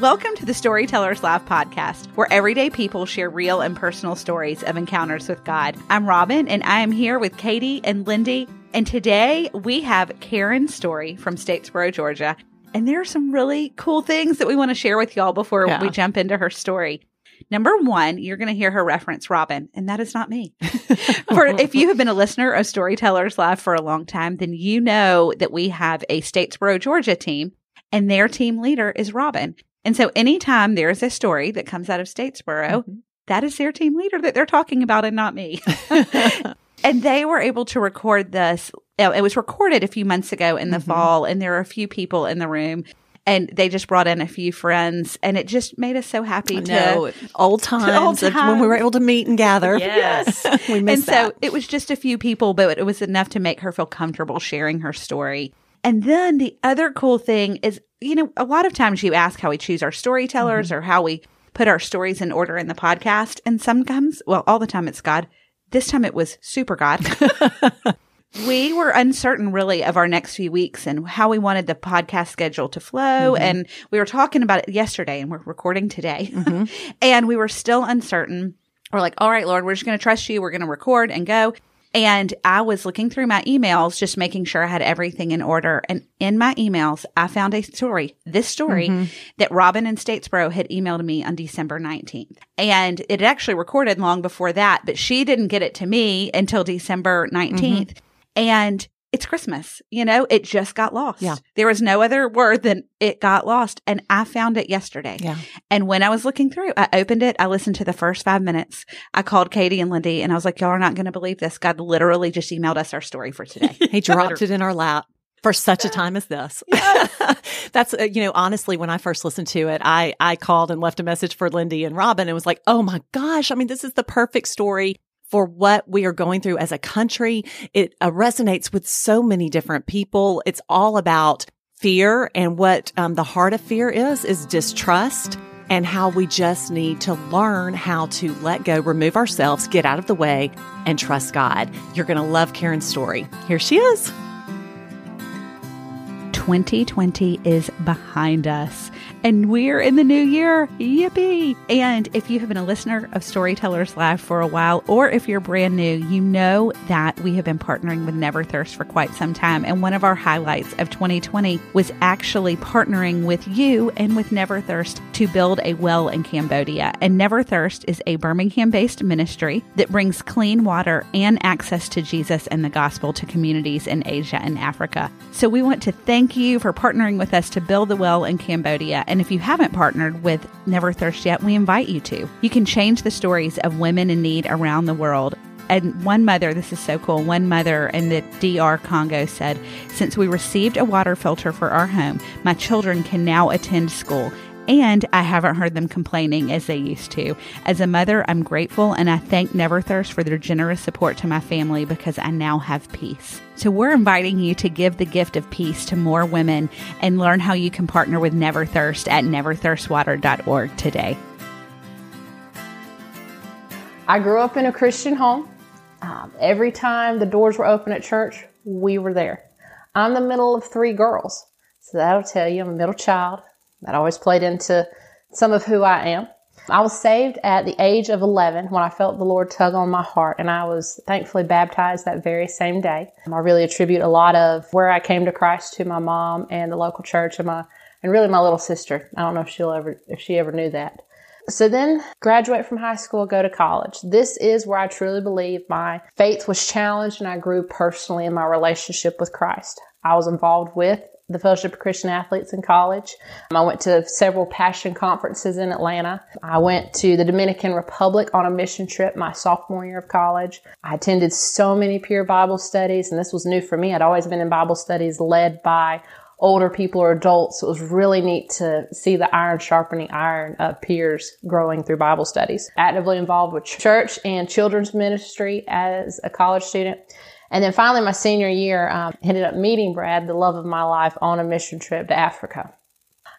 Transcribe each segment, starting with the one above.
Welcome to the Storytellers Live podcast, where everyday people share real and personal stories of encounters with God. I'm Robin, and I am here with Katie and Lindy. And today we have Karen's story from Statesboro, Georgia. And there are some really cool things that we want to share with y'all before Yeah. we jump into her story. Number one, you're going to hear her reference Robin, and that is not me. for if you have been a listener of Storytellers Live for a long time, then you know that we have a Statesboro, Georgia team, and their team leader is Robin. And so anytime there is a story that comes out of Statesboro, Mhm. that is their team leader that they're talking about and not me. and they were able to record this. It was recorded a few months ago in the Mhm. fall, and there are a few people in the room. And they just brought in a few friends, and it just made us so happy to old times, of when we were able to meet and gather. Yes. we missed and missed so it was just a few people, but it was enough to make her feel comfortable sharing her story. And then the other cool thing is, you know, a lot of times you ask how we choose our storytellers Mm-hmm. or how we put our stories in order in the podcast. And sometimes, well, all the time it's God. This time it was super God. we were uncertain really of our next few weeks and how we wanted the podcast schedule to flow. Mhm. And we were talking about it yesterday and we're recording today. Mhm. and we were still uncertain. We're like, all right, Lord, we're just going to trust you. We're going to record and go. And I was looking through my emails, just making sure I had everything in order. And in my emails, I found a story, this story Mhm. that Robin in Statesboro had emailed me on December 19th. And it actually recorded long before that, but she didn't get it to me until December 19th. And it's Christmas, you know, it just got lost. Yeah. There was no other word than it got lost. And I found it yesterday. Yeah. And when I was looking through, I opened it. I listened to the first five minutes. I called Katie and Lindy and I was like, y'all are not going to believe this. God literally just emailed us our story for today. He dropped it in our lap for such a time as this. That's uh, you know honestly when I first listened to it I I called and left a message for Lindy and Robin and was like oh my gosh I mean this is the perfect story for what we are going through as a country it uh, resonates with so many different people it's all about fear and what um, the heart of fear is is distrust and how we just need to learn how to let go, remove ourselves, get out of the way, and trust God. You're going to love Karen's story. Here she is. 2020 is behind us and we're in the new year. Yippee! And if you have been a listener of Storytellers Live for a while, or if you're brand new, you know that we have been partnering with Never Thirst for quite some time. And one of our highlights of 2020 was actually partnering with you and with Never Thirst to build a well in Cambodia. And Never Thirst is a Birmingham based ministry that brings clean water and access to Jesus and the gospel to communities in Asia and Africa. So we want to thank you for partnering with us to build the well in Cambodia. And if you haven't partnered with Never Thirst yet, we invite you to. You can change the stories of women in need around the world. And one mother, this is so cool, one mother in the DR Congo said, Since we received a water filter for our home, my children can now attend school. And I haven't heard them complaining as they used to. As a mother, I'm grateful and I thank Neverthirst for their generous support to my family because I now have peace. So we're inviting you to give the gift of peace to more women and learn how you can partner with Neverthirst at neverthirstwater.org today. I grew up in a Christian home. Um, every time the doors were open at church, we were there. I'm the middle of three girls, so that'll tell you I'm a middle child. That always played into some of who I am. I was saved at the age of 11 when I felt the Lord tug on my heart, and I was thankfully baptized that very same day. I really attribute a lot of where I came to Christ to my mom and the local church and my and really my little sister. I don't know if she'll ever if she ever knew that. So then graduate from high school, go to college. This is where I truly believe my faith was challenged and I grew personally in my relationship with Christ. I was involved with the Fellowship of Christian Athletes in college. Um, I went to several passion conferences in Atlanta. I went to the Dominican Republic on a mission trip my sophomore year of college. I attended so many peer Bible studies, and this was new for me. I'd always been in Bible studies led by older people or adults. It was really neat to see the iron sharpening iron of peers growing through Bible studies. Actively involved with church and children's ministry as a college student. And then finally, my senior year, um, ended up meeting Brad, the love of my life, on a mission trip to Africa.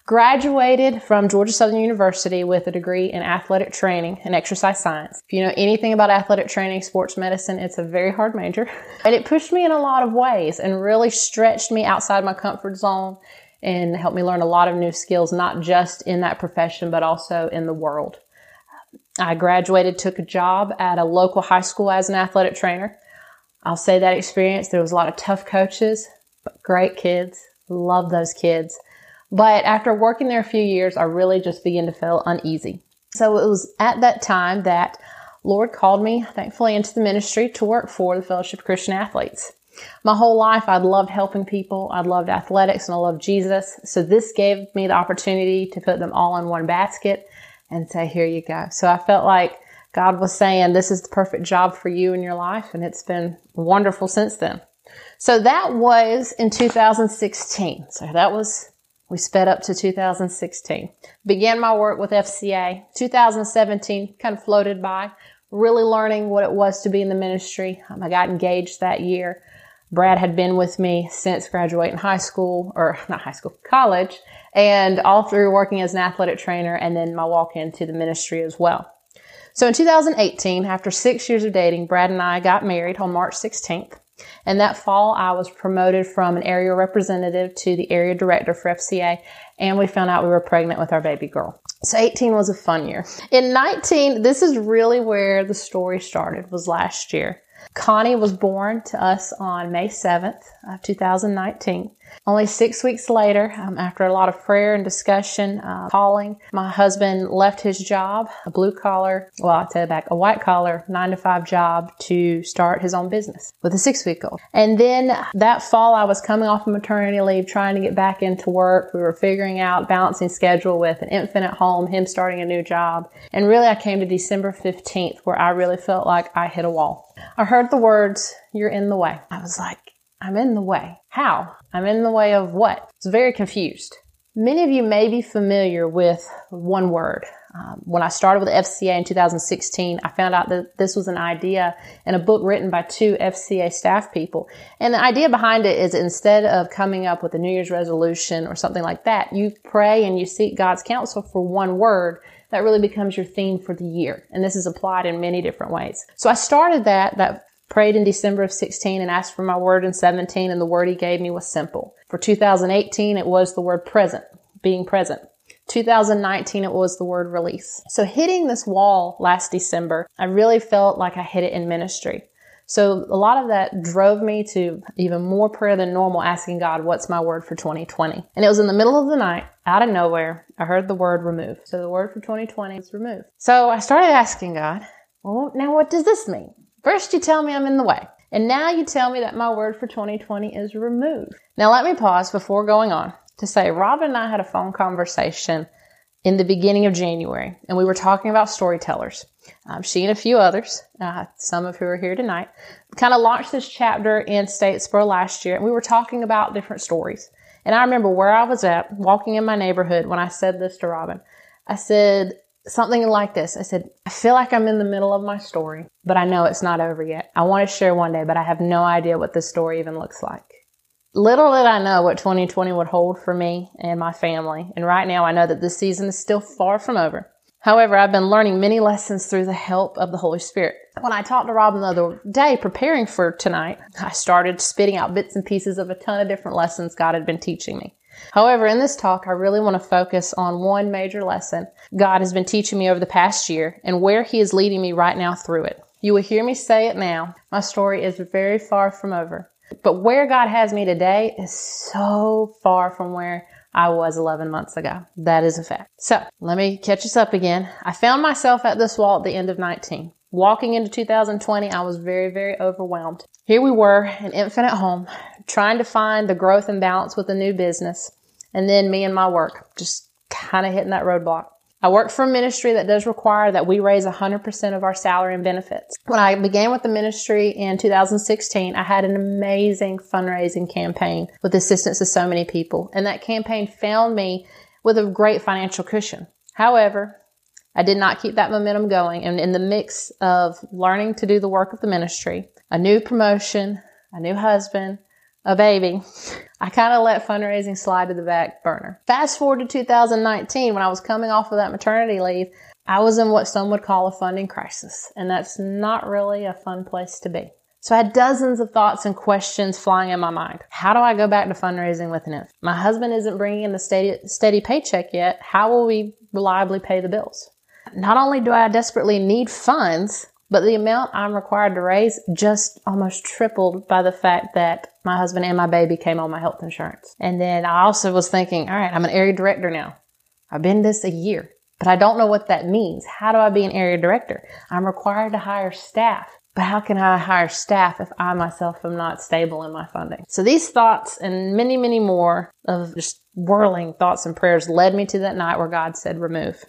Graduated from Georgia Southern University with a degree in athletic training and exercise science. If you know anything about athletic training, sports medicine, it's a very hard major. And it pushed me in a lot of ways and really stretched me outside my comfort zone and helped me learn a lot of new skills, not just in that profession, but also in the world. I graduated, took a job at a local high school as an athletic trainer. I'll say that experience, there was a lot of tough coaches, but great kids. Love those kids. But after working there a few years, I really just began to feel uneasy. So it was at that time that Lord called me, thankfully, into the ministry to work for the Fellowship of Christian Athletes. My whole life, I'd loved helping people. I'd loved athletics and I loved Jesus. So this gave me the opportunity to put them all in one basket and say, here you go. So I felt like God was saying, this is the perfect job for you in your life. And it's been wonderful since then. So that was in 2016. So that was, we sped up to 2016. Began my work with FCA. 2017 kind of floated by, really learning what it was to be in the ministry. Um, I got engaged that year. Brad had been with me since graduating high school, or not high school, college, and all through working as an athletic trainer and then my walk into the ministry as well. So in 2018, after six years of dating, Brad and I got married on March 16th. And that fall, I was promoted from an area representative to the area director for FCA, and we found out we were pregnant with our baby girl. So 18 was a fun year. In 19, this is really where the story started, was last year. Connie was born to us on May 7th of 2019. Only six weeks later, um, after a lot of prayer and discussion, uh, calling, my husband left his job, a blue collar, well, I'll tell you back, a white collar, nine to five job to start his own business with a six week old. And then that fall, I was coming off of maternity leave, trying to get back into work. We were figuring out balancing schedule with an infant at home, him starting a new job. And really, I came to December 15th where I really felt like I hit a wall. I heard the words, you're in the way. I was like, I'm in the way. How? I'm in the way of what? I was very confused. Many of you may be familiar with one word. Um, when I started with FCA in 2016, I found out that this was an idea in a book written by two FCA staff people. And the idea behind it is instead of coming up with a New Year's resolution or something like that, you pray and you seek God's counsel for one word that really becomes your theme for the year. And this is applied in many different ways. So I started that, that prayed in December of 16 and asked for my word in 17 and the word he gave me was simple. For 2018, it was the word present, being present. 2019, it was the word release. So hitting this wall last December, I really felt like I hit it in ministry. So a lot of that drove me to even more prayer than normal, asking God, what's my word for 2020? And it was in the middle of the night, out of nowhere, I heard the word remove. So the word for 2020 is remove. So I started asking God, well, now what does this mean? First, you tell me I'm in the way. And now you tell me that my word for 2020 is remove. Now, let me pause before going on to say Robin and I had a phone conversation in the beginning of January, and we were talking about storytellers. Um, she and a few others, uh, some of who are here tonight, kind of launched this chapter in Statesboro last year, and we were talking about different stories. And I remember where I was at, walking in my neighborhood, when I said this to Robin. I said, something like this. I said, I feel like I'm in the middle of my story, but I know it's not over yet. I want to share one day, but I have no idea what this story even looks like. Little did I know what 2020 would hold for me and my family. And right now I know that this season is still far from over. However, I've been learning many lessons through the help of the Holy Spirit. When I talked to Robin the other day preparing for tonight, I started spitting out bits and pieces of a ton of different lessons God had been teaching me. However, in this talk, I really want to focus on one major lesson God has been teaching me over the past year and where He is leading me right now through it. You will hear me say it now. My story is very far from over. But where God has me today is so far from where I was 11 months ago. That is a fact. So let me catch us up again. I found myself at this wall at the end of 19. Walking into 2020, I was very, very overwhelmed. Here we were, an infant at home, trying to find the growth and balance with a new business. And then me and my work, just kind of hitting that roadblock. I work for a ministry that does require that we raise 100% of our salary and benefits. When I began with the ministry in 2016, I had an amazing fundraising campaign with the assistance of so many people. And that campaign found me with a great financial cushion. However, I did not keep that momentum going. And in the mix of learning to do the work of the ministry, a new promotion, a new husband, a baby, I kind of let fundraising slide to the back burner. Fast forward to 2019 when I was coming off of that maternity leave, I was in what some would call a funding crisis. And that's not really a fun place to be. So I had dozens of thoughts and questions flying in my mind. How do I go back to fundraising with an? My husband isn't bringing in the steady, steady paycheck yet. How will we reliably pay the bills? Not only do I desperately need funds, but the amount I'm required to raise just almost tripled by the fact that my husband and my baby came on my health insurance. And then I also was thinking, all right, I'm an area director now. I've been this a year, but I don't know what that means. How do I be an area director? I'm required to hire staff. But how can I hire staff if I myself am not stable in my funding? So these thoughts and many, many more of just whirling thoughts and prayers led me to that night where God said, remove.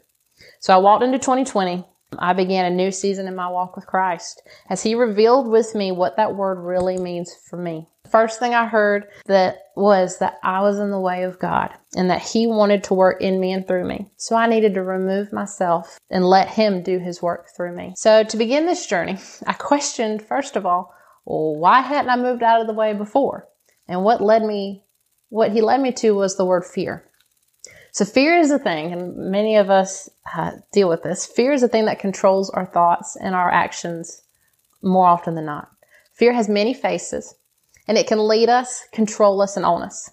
So I walked into 2020. I began a new season in my walk with Christ as He revealed with me what that word really means for me first thing I heard that was that I was in the way of God and that He wanted to work in me and through me. So I needed to remove myself and let Him do His work through me. So to begin this journey, I questioned, first of all, well, why hadn't I moved out of the way before? And what led me, what He led me to was the word fear. So fear is a thing, and many of us uh, deal with this. Fear is a thing that controls our thoughts and our actions more often than not. Fear has many faces and it can lead us, control us, and own us.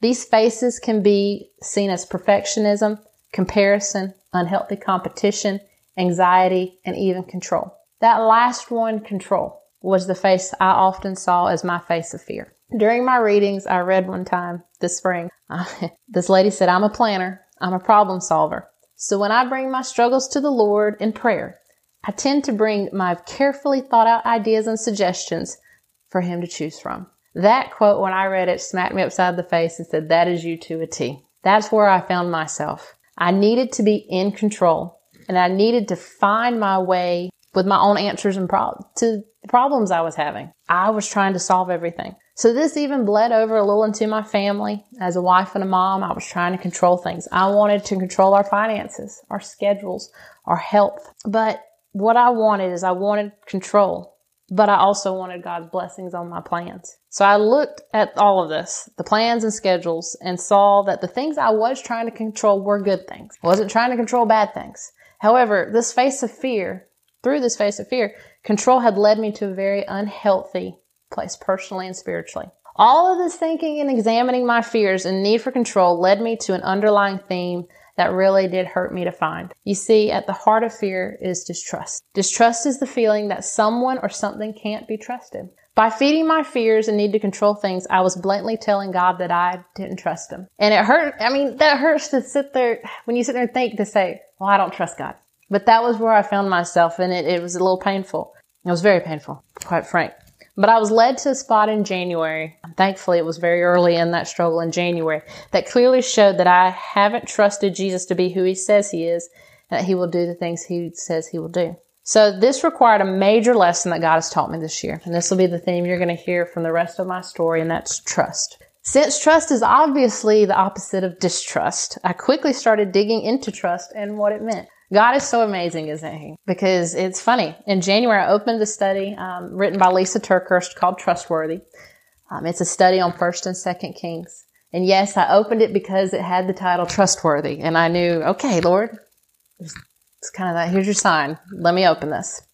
These faces can be seen as perfectionism, comparison, unhealthy competition, anxiety, and even control. That last one, control, was the face I often saw as my face of fear. During my readings, I read one time this spring, uh, this lady said, I'm a planner, I'm a problem solver. So when I bring my struggles to the Lord in prayer, I tend to bring my carefully thought out ideas and suggestions for him to choose from. That quote, when I read it, smacked me upside the face and said, That is you to a T. That's where I found myself. I needed to be in control and I needed to find my way with my own answers and pro- to the problems I was having. I was trying to solve everything. So this even bled over a little into my family. As a wife and a mom, I was trying to control things. I wanted to control our finances, our schedules, our health. But what I wanted is I wanted control but I also wanted God's blessings on my plans. So I looked at all of this, the plans and schedules, and saw that the things I was trying to control were good things. I wasn't trying to control bad things. However, this face of fear, through this face of fear, control had led me to a very unhealthy place personally and spiritually. All of this thinking and examining my fears and need for control led me to an underlying theme that really did hurt me to find. You see, at the heart of fear is distrust. Distrust is the feeling that someone or something can't be trusted. By feeding my fears and need to control things, I was blatantly telling God that I didn't trust him. And it hurt. I mean, that hurts to sit there, when you sit there and think to say, well, I don't trust God. But that was where I found myself and it, it was a little painful. It was very painful, quite frank. But I was led to a spot in January. Thankfully, it was very early in that struggle in January that clearly showed that I haven't trusted Jesus to be who he says he is, that he will do the things he says he will do. So this required a major lesson that God has taught me this year. And this will be the theme you're going to hear from the rest of my story, and that's trust. Since trust is obviously the opposite of distrust, I quickly started digging into trust and what it meant. God is so amazing, isn't he? Because it's funny. In January, I opened a study um, written by Lisa TerKeurst called Trustworthy. Um, it's a study on First and Second Kings. And yes, I opened it because it had the title Trustworthy. And I knew, okay, Lord, it's kind of that. Here's your sign. Let me open this.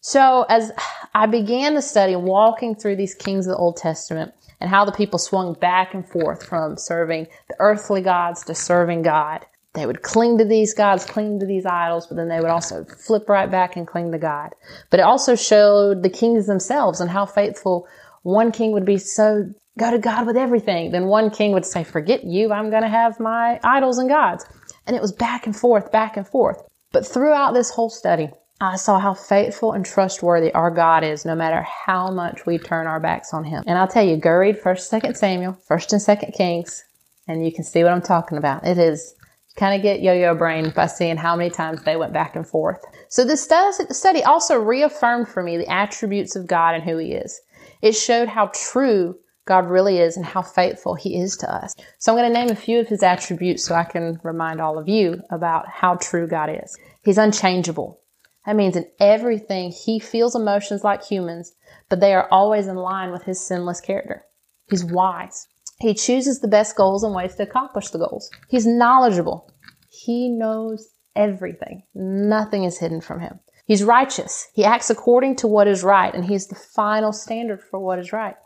So as I began the study walking through these kings of the Old Testament and how the people swung back and forth from serving the earthly gods to serving God, they would cling to these gods, cling to these idols, but then they would also flip right back and cling to God. But it also showed the kings themselves and how faithful one king would be so go to God with everything. Then one king would say, forget you, I'm going to have my idols and gods. And it was back and forth, back and forth. But throughout this whole study, I saw how faithful and trustworthy our God is, no matter how much we turn our backs on Him. And I'll tell you, go read 1st, 2nd Samuel, 1st and 2nd Kings, and you can see what I'm talking about. It is kind of get yo-yo brain by seeing how many times they went back and forth. So this study also reaffirmed for me the attributes of God and who he is. It showed how true God really is and how faithful he is to us. So I'm going to name a few of his attributes so I can remind all of you about how true God is. He's unchangeable. That means in everything he feels emotions like humans, but they are always in line with his sinless character. He's wise. He chooses the best goals and ways to accomplish the goals. He's knowledgeable. He knows everything. Nothing is hidden from him. He's righteous. He acts according to what is right, and he's the final standard for what is right.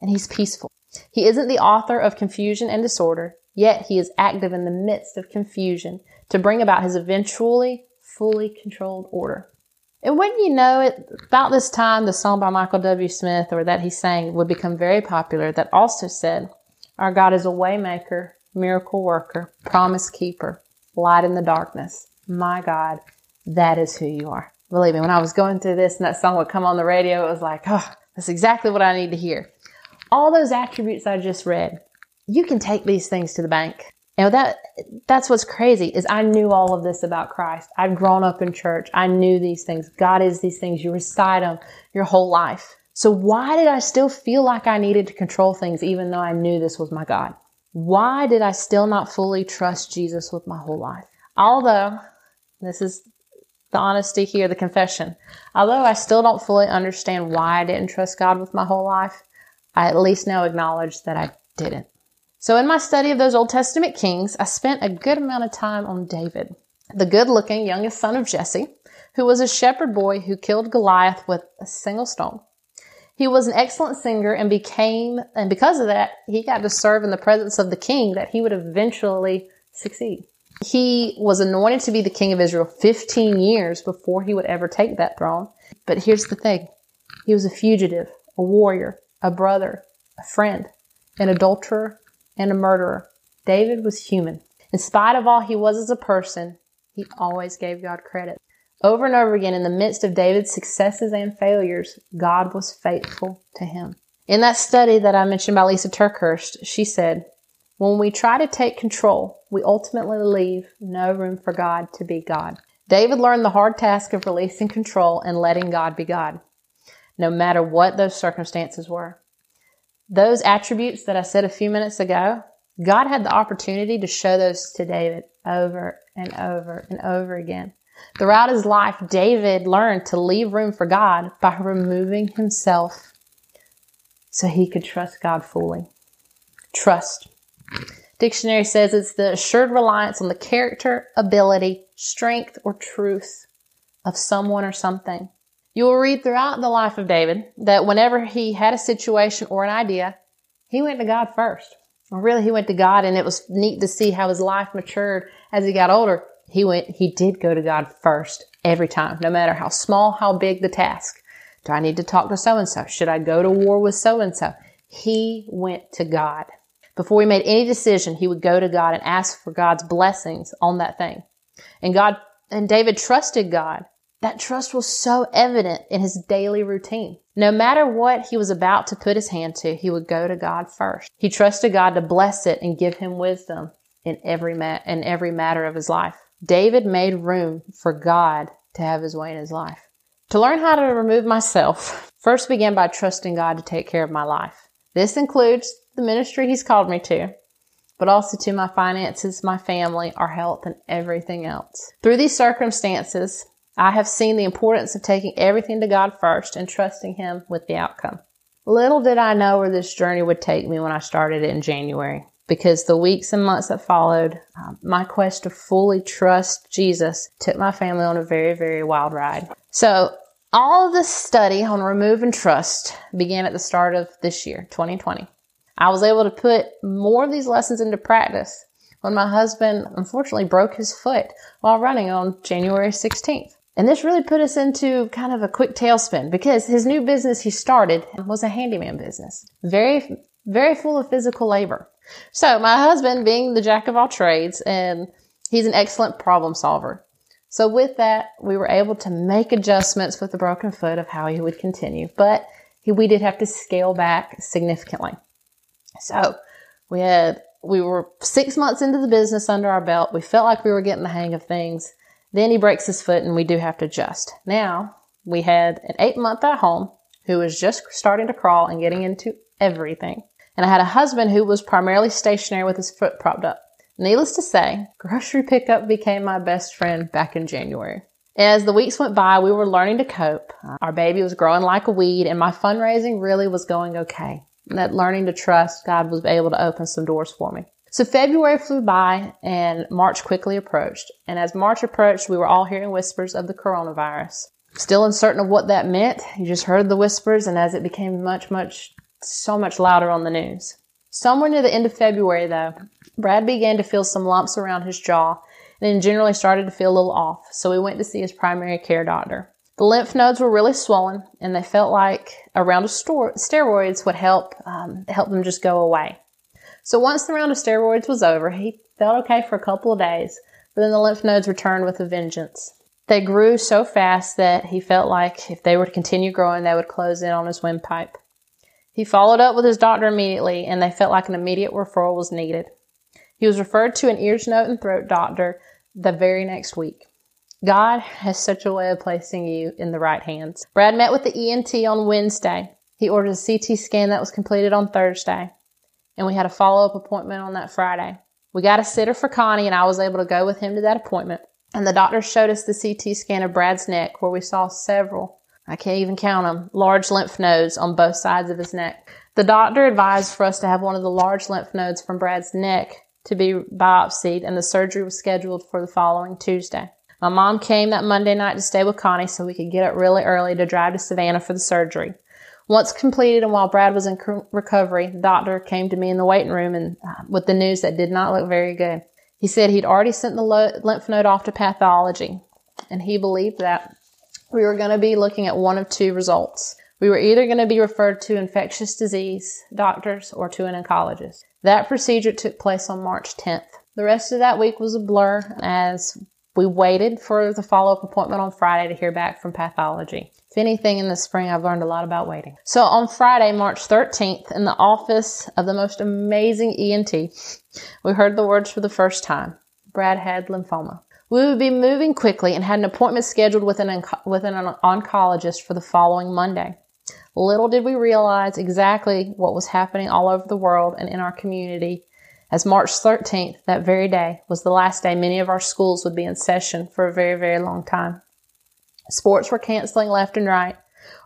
And he's peaceful. He isn't the author of confusion and disorder, yet he is active in the midst of confusion to bring about his eventually fully controlled order. And when you know it, about this time, the song by Michael W. Smith, or that he sang, would become very popular, that also said, Our God is a waymaker, miracle worker, promise keeper, light in the darkness. My God, that is who you are. Believe me, when I was going through this and that song would come on the radio, it was like, oh, that's exactly what I need to hear. All those attributes I just read, you can take these things to the bank. You that that's what's crazy is I knew all of this about Christ. I'd grown up in church. I knew these things. God is these things. You recite them your whole life. So why did I still feel like I needed to control things even though I knew this was my God? Why did I still not fully trust Jesus with my whole life? Although this is the honesty here, the confession. Although I still don't fully understand why I didn't trust God with my whole life, I at least now acknowledge that I didn't. So in my study of those Old Testament kings, I spent a good amount of time on David, the good looking youngest son of Jesse, who was a shepherd boy who killed Goliath with a single stone. He was an excellent singer and became, and because of that, he got to serve in the presence of the king that he would eventually succeed. He was anointed to be the king of Israel 15 years before he would ever take that throne. But here's the thing. He was a fugitive, a warrior, a brother, a friend, an adulterer, and a murderer. David was human. In spite of all he was as a person, he always gave God credit. Over and over again, in the midst of David's successes and failures, God was faithful to him. In that study that I mentioned by Lisa TerKeurst, she said, When we try to take control, we ultimately leave no room for God to be God. David learned the hard task of releasing control and letting God be God, no matter what those circumstances were. Those attributes that I said a few minutes ago, God had the opportunity to show those to David over and over and over again. Throughout his life, David learned to leave room for God by removing himself so he could trust God fully. Trust. Dictionary says it's the assured reliance on the character, ability, strength, or truth of someone or something. You will read throughout the life of David that whenever he had a situation or an idea, he went to God first. Really, he went to God and it was neat to see how his life matured as he got older. He went, he did go to God first every time, no matter how small, how big the task. Do I need to talk to so and so? Should I go to war with so and so? He went to God. Before he made any decision, he would go to God and ask for God's blessings on that thing. And God, and David trusted God that trust was so evident in his daily routine. No matter what he was about to put his hand to, he would go to God first. He trusted God to bless it and give him wisdom in every ma- in every matter of his life. David made room for God to have his way in his life. To learn how to remove myself, first began by trusting God to take care of my life. This includes the ministry he's called me to, but also to my finances, my family, our health, and everything else. Through these circumstances, I have seen the importance of taking everything to God first and trusting Him with the outcome. Little did I know where this journey would take me when I started it in January, because the weeks and months that followed, um, my quest to fully trust Jesus took my family on a very, very wild ride. So, all of this study on remove and trust began at the start of this year, 2020. I was able to put more of these lessons into practice when my husband unfortunately broke his foot while running on January 16th. And this really put us into kind of a quick tailspin because his new business he started was a handyman business. Very, very full of physical labor. So my husband being the jack of all trades and he's an excellent problem solver. So with that, we were able to make adjustments with the broken foot of how he would continue, but he, we did have to scale back significantly. So we had, we were six months into the business under our belt. We felt like we were getting the hang of things. Then he breaks his foot and we do have to adjust. Now we had an eight month at home who was just starting to crawl and getting into everything. And I had a husband who was primarily stationary with his foot propped up. Needless to say, grocery pickup became my best friend back in January. As the weeks went by, we were learning to cope. Uh, our baby was growing like a weed and my fundraising really was going okay. And that learning to trust, God was able to open some doors for me. So February flew by and March quickly approached. And as March approached, we were all hearing whispers of the coronavirus. Still uncertain of what that meant, You just heard the whispers, and as it became much, much, so much louder on the news. Somewhere near the end of February, though, Brad began to feel some lumps around his jaw and then generally started to feel a little off, so he went to see his primary care doctor. The lymph nodes were really swollen, and they felt like a round of steroids would help um, help them just go away. So once the round of steroids was over, he felt okay for a couple of days, but then the lymph nodes returned with a vengeance. They grew so fast that he felt like if they were to continue growing, they would close in on his windpipe. He followed up with his doctor immediately, and they felt like an immediate referral was needed. He was referred to an ears, nose, and throat doctor the very next week. God has such a way of placing you in the right hands. Brad met with the ENT on Wednesday. He ordered a CT scan that was completed on Thursday, and we had a follow up appointment on that Friday. We got a sitter for Connie, and I was able to go with him to that appointment. And the doctor showed us the CT scan of Brad's neck, where we saw several, I can't even count them, large lymph nodes on both sides of his neck. The doctor advised for us to have one of the large lymph nodes from Brad's neck to be biopsied, and the surgery was scheduled for the following Tuesday. My mom came that Monday night to stay with Connie so we could get up really early to drive to Savannah for the surgery. Once completed and while Brad was in recovery, the doctor came to me in the waiting room and uh, with the news that did not look very good. He said he'd already sent the lymph node off to pathology and he believed that we were going to be looking at one of two results. We were either going to be referred to infectious disease doctors or to an oncologist. That procedure took place on March 10th. The rest of that week was a blur as we waited for the follow up appointment on Friday to hear back from pathology. If anything in the spring, I've learned a lot about waiting. So on Friday, March 13th, in the office of the most amazing ENT, we heard the words for the first time. Brad had lymphoma. We would be moving quickly and had an appointment scheduled with an, with an oncologist for the following Monday. Little did we realize exactly what was happening all over the world and in our community as March 13th, that very day, was the last day many of our schools would be in session for a very, very long time. Sports were canceling left and right.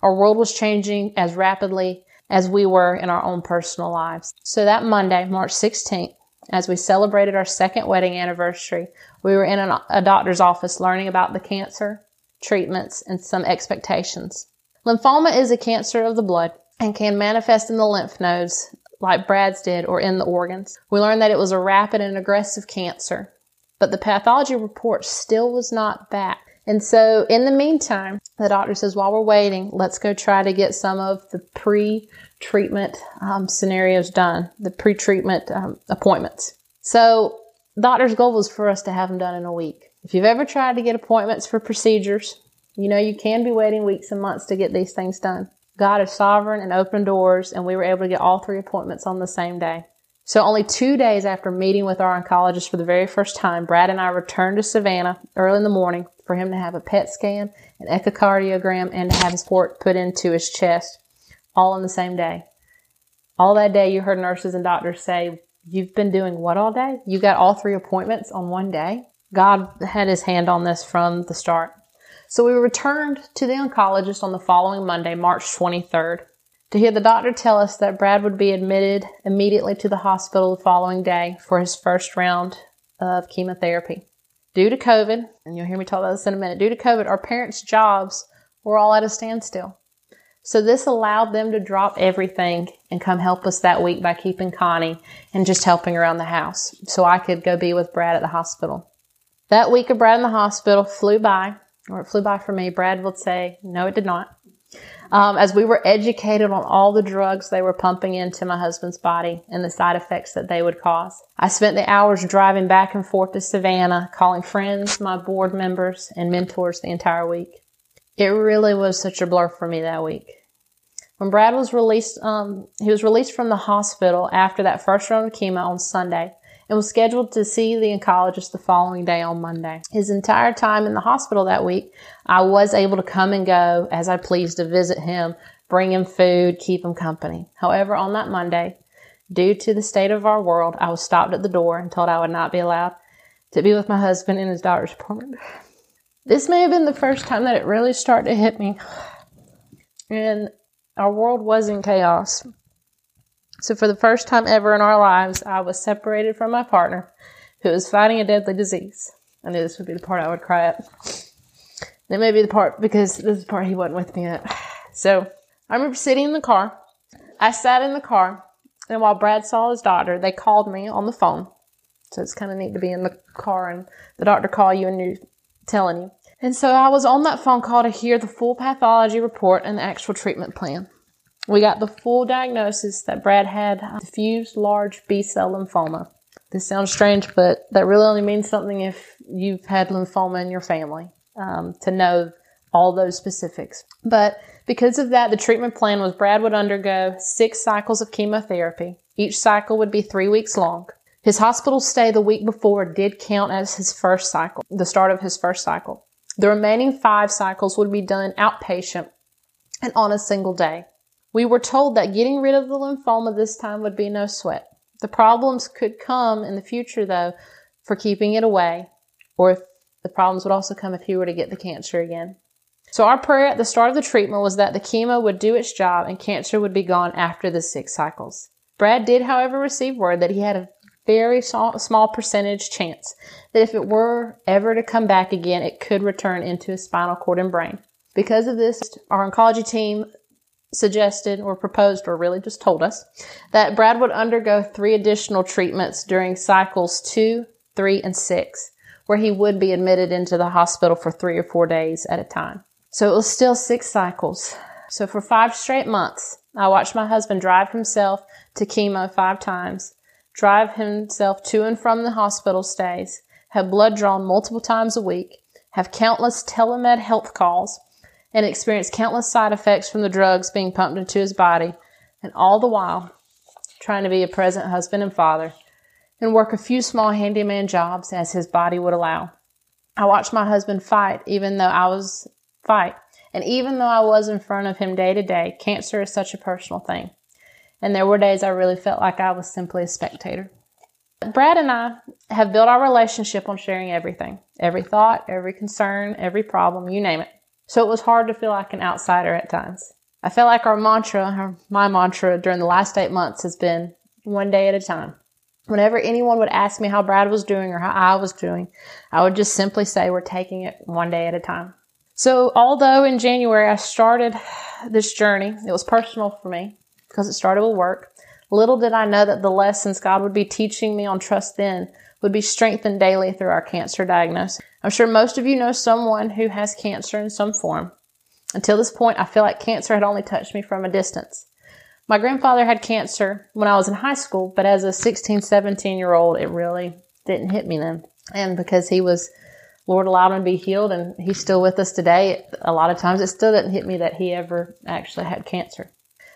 Our world was changing as rapidly as we were in our own personal lives. So that Monday, March 16th, as we celebrated our second wedding anniversary, we were in an, a doctor's office learning about the cancer, treatments, and some expectations. Lymphoma is a cancer of the blood and can manifest in the lymph nodes like Brad's did, or in the organs. We learned that it was a rapid and aggressive cancer, but the pathology report still was not back. And so, in the meantime, the doctor says, while we're waiting, let's go try to get some of the pre treatment um, scenarios done, the pre treatment um, appointments. So, doctor's goal was for us to have them done in a week. If you've ever tried to get appointments for procedures, you know you can be waiting weeks and months to get these things done. God is sovereign and opened doors, and we were able to get all three appointments on the same day. So only two days after meeting with our oncologist for the very first time, Brad and I returned to Savannah early in the morning for him to have a PET scan, an echocardiogram, and to have his port put into his chest, all on the same day. All that day, you heard nurses and doctors say, You've been doing what all day? You got all three appointments on one day? God had his hand on this from the start. So we returned to the oncologist on the following Monday, March 23rd, to hear the doctor tell us that Brad would be admitted immediately to the hospital the following day for his first round of chemotherapy. Due to COVID, and you'll hear me talk about this in a minute, due to COVID, our parents' jobs were all at a standstill. So this allowed them to drop everything and come help us that week by keeping Connie and just helping around the house so I could go be with Brad at the hospital. That week of Brad in the hospital flew by or it flew by for me. Brad would say, no, it did not. Um, as we were educated on all the drugs they were pumping into my husband's body and the side effects that they would cause. I spent the hours driving back and forth to Savannah, calling friends, my board members, and mentors the entire week. It really was such a blur for me that week. When Brad was released, um, he was released from the hospital after that first round of chemo on Sunday and was scheduled to see the oncologist the following day on Monday. His entire time in the hospital that week, I was able to come and go as I pleased to visit him, bring him food, keep him company. However, on that Monday, due to the state of our world, I was stopped at the door and told I would not be allowed to be with my husband in his daughter's apartment. This may have been the first time that it really started to hit me. And our world was in chaos. So, for the first time ever in our lives, I was separated from my partner who was fighting a deadly disease. I knew this would be the part I would cry at. That may be the part because this is the part he wasn't with me at. So I remember sitting in the car. I sat in the car, and while Brad saw his daughter, they called me on the phone. So it's kind of neat to be in the car and the doctor call you and you're telling you. And so I was on that phone call to hear the full pathology report and the actual treatment plan. We got the full diagnosis that Brad had diffuse large B cell lymphoma. This sounds strange, but that really only means something if you've had lymphoma in your family um, to know all those specifics. But because of that, the treatment plan was Brad would undergo six cycles of chemotherapy. Each cycle would be three weeks long. His hospital stay the week before did count as his first cycle, the start of his first cycle. The remaining five cycles would be done outpatient and on a single day. We were told that getting rid of the lymphoma this time would be no sweat. The problems could come in the future though for keeping it away, or if the problems would also come if he were to get the cancer again. So our prayer at the start of the treatment was that the chemo would do its job and cancer would be gone after the six cycles. Brad did, however, receive word that he had a very small percentage chance that if it were ever to come back again, it could return into his spinal cord and brain. Because of this, our oncology team suggested or proposed or really just told us that Brad would undergo three additional treatments during cycles two, three, and six, where he would be admitted into the hospital for three or four days at a time. So it was still six cycles. So for five straight months, I watched my husband drive himself to chemo five times drive himself to and from the hospital stays, have blood drawn multiple times a week, have countless telemed health calls, and experience countless side effects from the drugs being pumped into his body, and all the while trying to be a present husband and father and work a few small handyman jobs as his body would allow. I watched my husband fight even though I was fight. And even though I was in front of him day to day, cancer is such a personal thing and there were days I really felt like I was simply a spectator. Brad and I have built our relationship on sharing everything every thought, every concern, every problem, you name it. So it was hard to feel like an outsider at times. I felt like our mantra, my mantra during the last eight months has been one day at a time. Whenever anyone would ask me how Brad was doing or how I was doing, I would just simply say we're taking it one day at a time. So although in January I started this journey, it was personal for me because it started with work. Little did I know that the lessons God would be teaching me on trust then would be strengthened daily through our cancer diagnosis. I'm sure most of you know someone who has cancer in some form. Until this point, I feel like cancer had only touched me from a distance. My grandfather had cancer when I was in high school, but as a 16, 17 year old, it really didn't hit me then. And because he was, Lord allowed him to be healed and he's still with us today, a lot of times it still didn't hit me that he ever actually had cancer.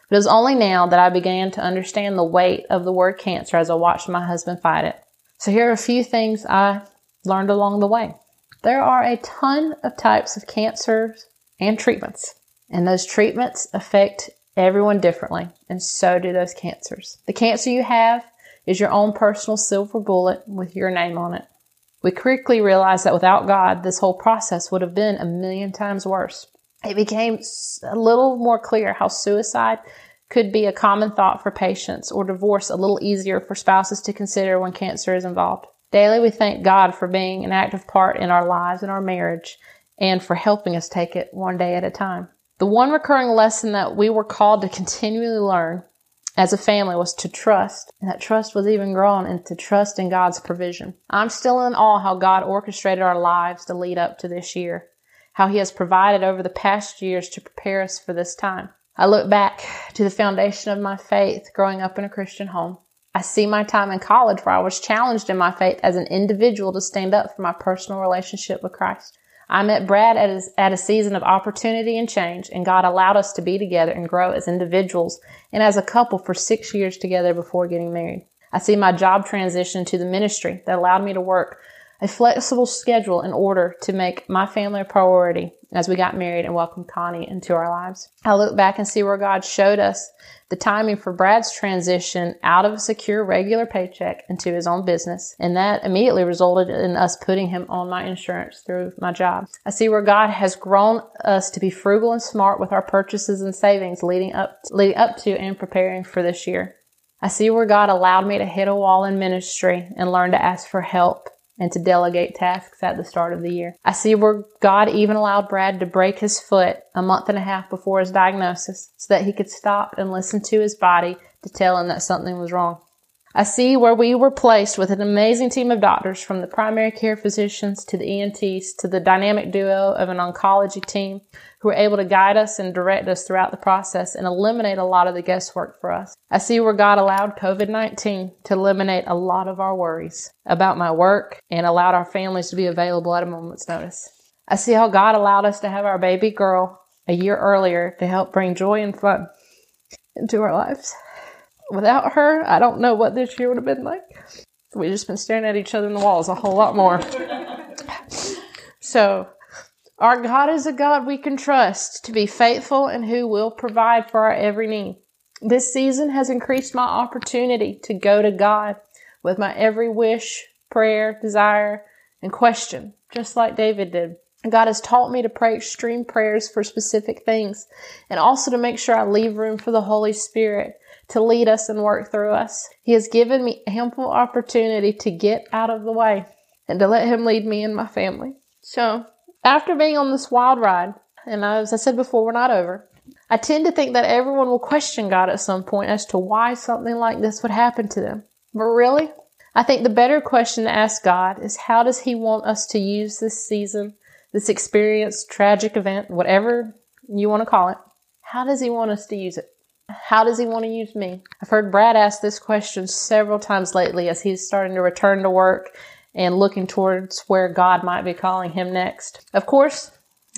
It was only now that I began to understand the weight of the word cancer as I watched my husband fight it. So here are a few things I learned along the way. There are a ton of types of cancers and treatments, and those treatments affect everyone differently, and so do those cancers. The cancer you have is your own personal silver bullet with your name on it. We quickly realized that without God, this whole process would have been a million times worse it became a little more clear how suicide could be a common thought for patients or divorce a little easier for spouses to consider when cancer is involved. Daily, we thank God for being an active part in our lives and our marriage and for helping us take it one day at a time. The one recurring lesson that we were called to continually learn as a family was to trust, and that trust was even grown into trust in God's provision. I'm still in awe how God orchestrated our lives to lead up to this year how He has provided over the past years to prepare us for this time. I look back to the foundation of my faith growing up in a Christian home. I see my time in college where I was challenged in my faith as an individual to stand up for my personal relationship with Christ. I met Brad at a, at a season of opportunity and change, and God allowed us to be together and grow as individuals and as a couple for six years together before getting married. I see my job transition to the ministry that allowed me to work a flexible schedule in order to make my family a priority as we got married and welcomed Connie into our lives. I look back and see where God showed us the timing for Brad's transition out of a secure regular paycheck into his own business. And that immediately resulted in us putting him on my insurance through my job. I see where God has grown us to be frugal and smart with our purchases and savings leading up, leading up to and preparing for this year. I see where God allowed me to hit a wall in ministry and learn to ask for help and to delegate tasks at the start of the year. I see where God even allowed Brad to break his foot a month and a half before his diagnosis so that he could stop and listen to his body to tell him that something was wrong. I see where we were placed with an amazing team of doctors from the primary care physicians to the ENTs to the dynamic duo of an oncology team who were able to guide us and direct us throughout the process and eliminate a lot of the guesswork for us. I see where God allowed COVID-19 to eliminate a lot of our worries about my work and allowed our families to be available at a moment's notice. I see how God allowed us to have our baby girl a year earlier to help bring joy and fun into our lives. Without her, I don't know what this year would have been like. We've just been staring at each other in the walls a whole lot more. so, our God is a God we can trust to be faithful and who will provide for our every need. This season has increased my opportunity to go to God with my every wish, prayer, desire, and question, just like David did. God has taught me to pray extreme prayers for specific things and also to make sure I leave room for the Holy Spirit to lead us and work through us. He has given me ample opportunity to get out of the way and to let Him lead me and my family. So, after being on this wild ride, and as I said before, we're not over, I tend to think that everyone will question God at some point as to why something like this would happen to them. But really, I think the better question to ask God is how does He want us to use this season, this experience, tragic event, whatever you want to call it? How does He want us to use it? How does He want to use me? I've heard Brad ask this question several times lately as he's starting to return to work and looking towards where God might be calling him next. Of course,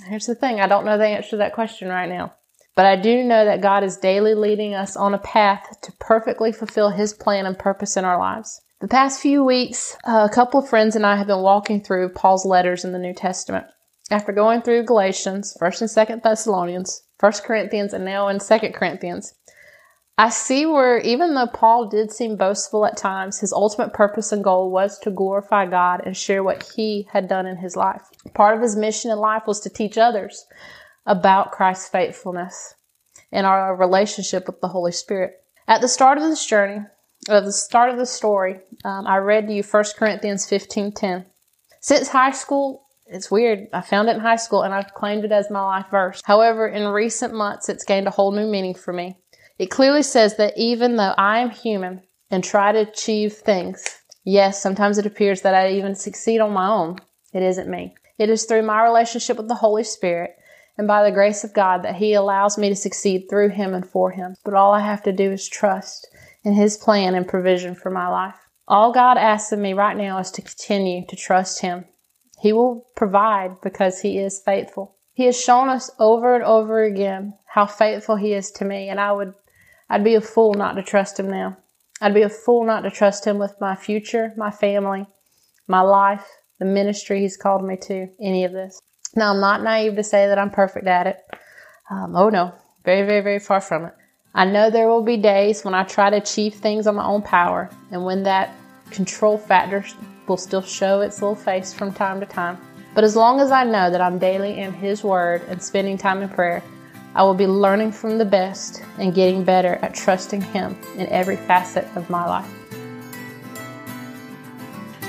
here's the thing I don't know the answer to that question right now. But I do know that God is daily leading us on a path to perfectly fulfill His plan and purpose in our lives. The past few weeks, uh, a couple of friends and I have been walking through Paul's letters in the New Testament. After going through Galatians, 1st and 2nd Thessalonians, 1st Corinthians, and now in 2nd Corinthians, I see where even though Paul did seem boastful at times, his ultimate purpose and goal was to glorify God and share what he had done in his life. Part of his mission in life was to teach others about Christ's faithfulness and our relationship with the Holy Spirit. At the start of this journey, at the start of the story, um, I read to you 1 Corinthians 15.10. Since high school, it's weird. I found it in high school and I've claimed it as my life verse. However, in recent months, it's gained a whole new meaning for me. It clearly says that even though I am human and try to achieve things, yes, sometimes it appears that I even succeed on my own. It isn't me. It is through my relationship with the Holy Spirit and by the grace of God that He allows me to succeed through Him and for Him. But all I have to do is trust in His plan and provision for my life. All God asks of me right now is to continue to trust Him. He will provide because He is faithful. He has shown us over and over again how faithful He is to me, and I would I'd be a fool not to trust him now. I'd be a fool not to trust him with my future, my family, my life, the ministry he's called me to, any of this. Now, I'm not naive to say that I'm perfect at it. Um, oh no, very, very, very far from it. I know there will be days when I try to achieve things on my own power, and when that control factor will still show its little face from time to time. But as long as I know that I'm daily in His Word and spending time in prayer, I will be learning from the best and getting better at trusting Him in every facet of my life.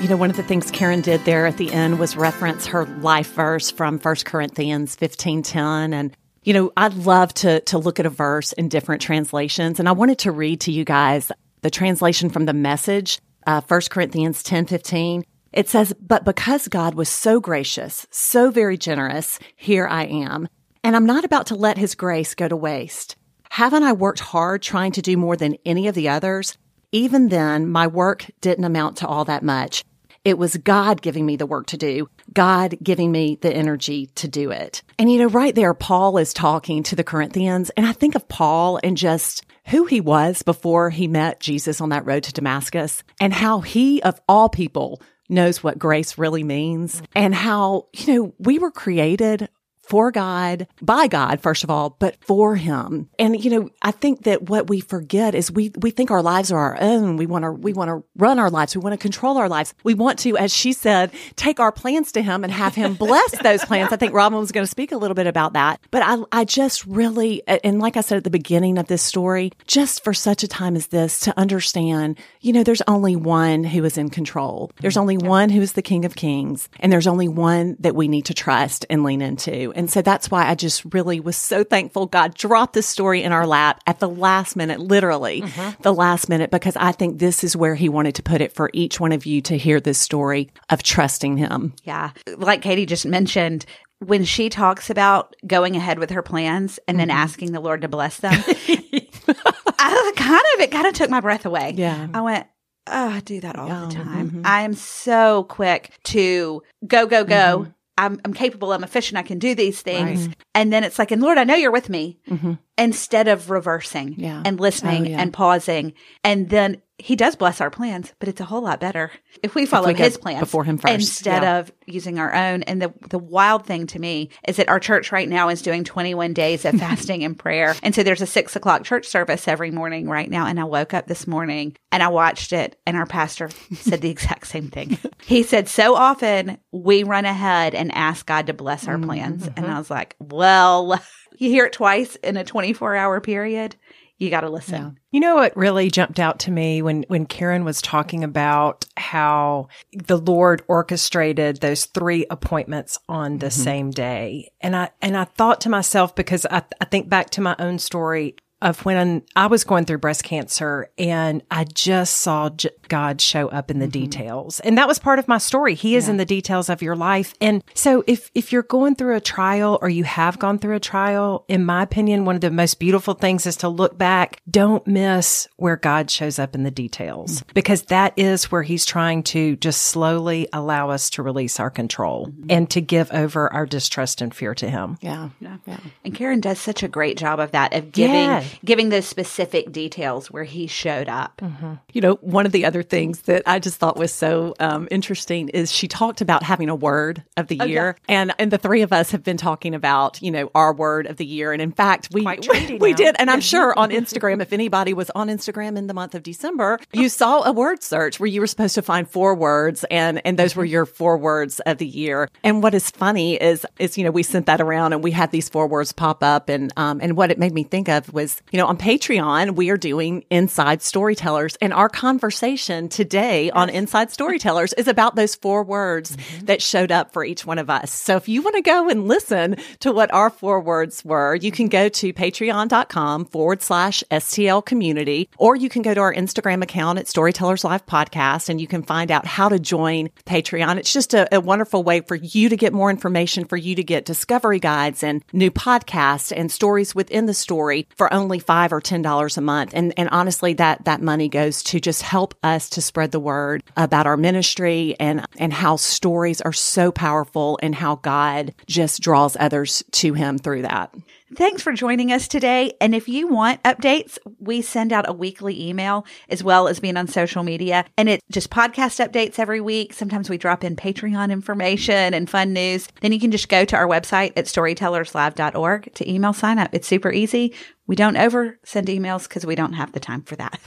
You know, one of the things Karen did there at the end was reference her life verse from 1 Corinthians 15:10 and you know, I'd love to to look at a verse in different translations and I wanted to read to you guys the translation from the message uh, 1 Corinthians 10:15. It says, "But because God was so gracious, so very generous, here I am." And I'm not about to let his grace go to waste. Haven't I worked hard trying to do more than any of the others? Even then, my work didn't amount to all that much. It was God giving me the work to do, God giving me the energy to do it. And you know, right there, Paul is talking to the Corinthians, and I think of Paul and just who he was before he met Jesus on that road to Damascus, and how he, of all people, knows what grace really means, and how, you know, we were created for God, by God, first of all, but for him. And, you know, I think that what we forget is we, we think our lives are our own. We want to, we want to run our lives. We want to control our lives. We want to, as she said, take our plans to him and have him bless those plans. I think Robin was going to speak a little bit about that, but I, I just really, and like I said at the beginning of this story, just for such a time as this to understand, you know, there's only one who is in control. There's only one who is the King of Kings, and there's only one that we need to trust and lean into. And so that's why I just really was so thankful God dropped this story in our lap at the last minute, literally mm-hmm. the last minute, because I think this is where he wanted to put it for each one of you to hear this story of trusting him. Yeah. Like Katie just mentioned, when she talks about going ahead with her plans and then mm-hmm. asking the Lord to bless them, I kind of, it kind of took my breath away. Yeah. I went, oh, I do that all the time. Mm-hmm. I am so quick to go, go, go. Mm-hmm. I'm, I'm capable. I'm efficient. I can do these things. Right. And then it's like, and Lord, I know you're with me mm-hmm. instead of reversing yeah. and listening oh, yeah. and pausing. And then he does bless our plans, but it's a whole lot better if we follow if we his plans before him first instead yeah. of using our own. And the the wild thing to me is that our church right now is doing 21 days of fasting and prayer, and so there's a six o'clock church service every morning right now. And I woke up this morning and I watched it, and our pastor said the exact same thing. He said, "So often we run ahead and ask God to bless our plans," mm-hmm. and I was like, "Well." You hear it twice in a 24 hour period you got to listen. Yeah. You know what really jumped out to me when when Karen was talking about how the Lord orchestrated those three appointments on the mm-hmm. same day. And I and I thought to myself because I I think back to my own story of when I was going through breast cancer and I just saw God show up in the mm-hmm. details. And that was part of my story. He is yeah. in the details of your life. And so if, if you're going through a trial or you have gone through a trial, in my opinion, one of the most beautiful things is to look back. Don't miss where God shows up in the details mm-hmm. because that is where he's trying to just slowly allow us to release our control mm-hmm. and to give over our distrust and fear to him. Yeah. Yeah. yeah. And Karen does such a great job of that, of giving, yeah. Giving those specific details where he showed up. Mm-hmm. You know, one of the other things that I just thought was so um, interesting is she talked about having a word of the year, and and the three of us have been talking about you know our word of the year, and in fact we we, we did, and I'm sure on Instagram, if anybody was on Instagram in the month of December, you saw a word search where you were supposed to find four words, and and those were mm-hmm. your four words of the year. And what is funny is is you know we sent that around, and we had these four words pop up, and um and what it made me think of was you know on Patreon we are doing inside storytellers, and our conversation conversation today yes. on Inside Storytellers is about those four words mm-hmm. that showed up for each one of us. So if you want to go and listen to what our four words were, you can go to patreon.com forward slash STL community, or you can go to our Instagram account at Storytellers Live Podcast and you can find out how to join Patreon. It's just a, a wonderful way for you to get more information, for you to get discovery guides and new podcasts and stories within the story for only five or ten dollars a month. And and honestly, that that money goes to just help us us to spread the word about our ministry and, and how stories are so powerful and how God just draws others to him through that. Thanks for joining us today. And if you want updates, we send out a weekly email as well as being on social media. And it's just podcast updates every week. Sometimes we drop in Patreon information and fun news. Then you can just go to our website at storytellerslive.org to email sign up. It's super easy. We don't over send emails because we don't have the time for that.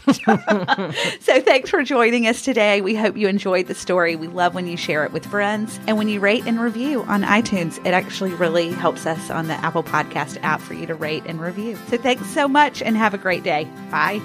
so thanks for joining us today. We hope you enjoyed the story. We love when you share it with friends and when you rate and review on iTunes. It actually really helps us on the Apple Podcast app for you to rate and review. So thanks so much and have a great day. Bye.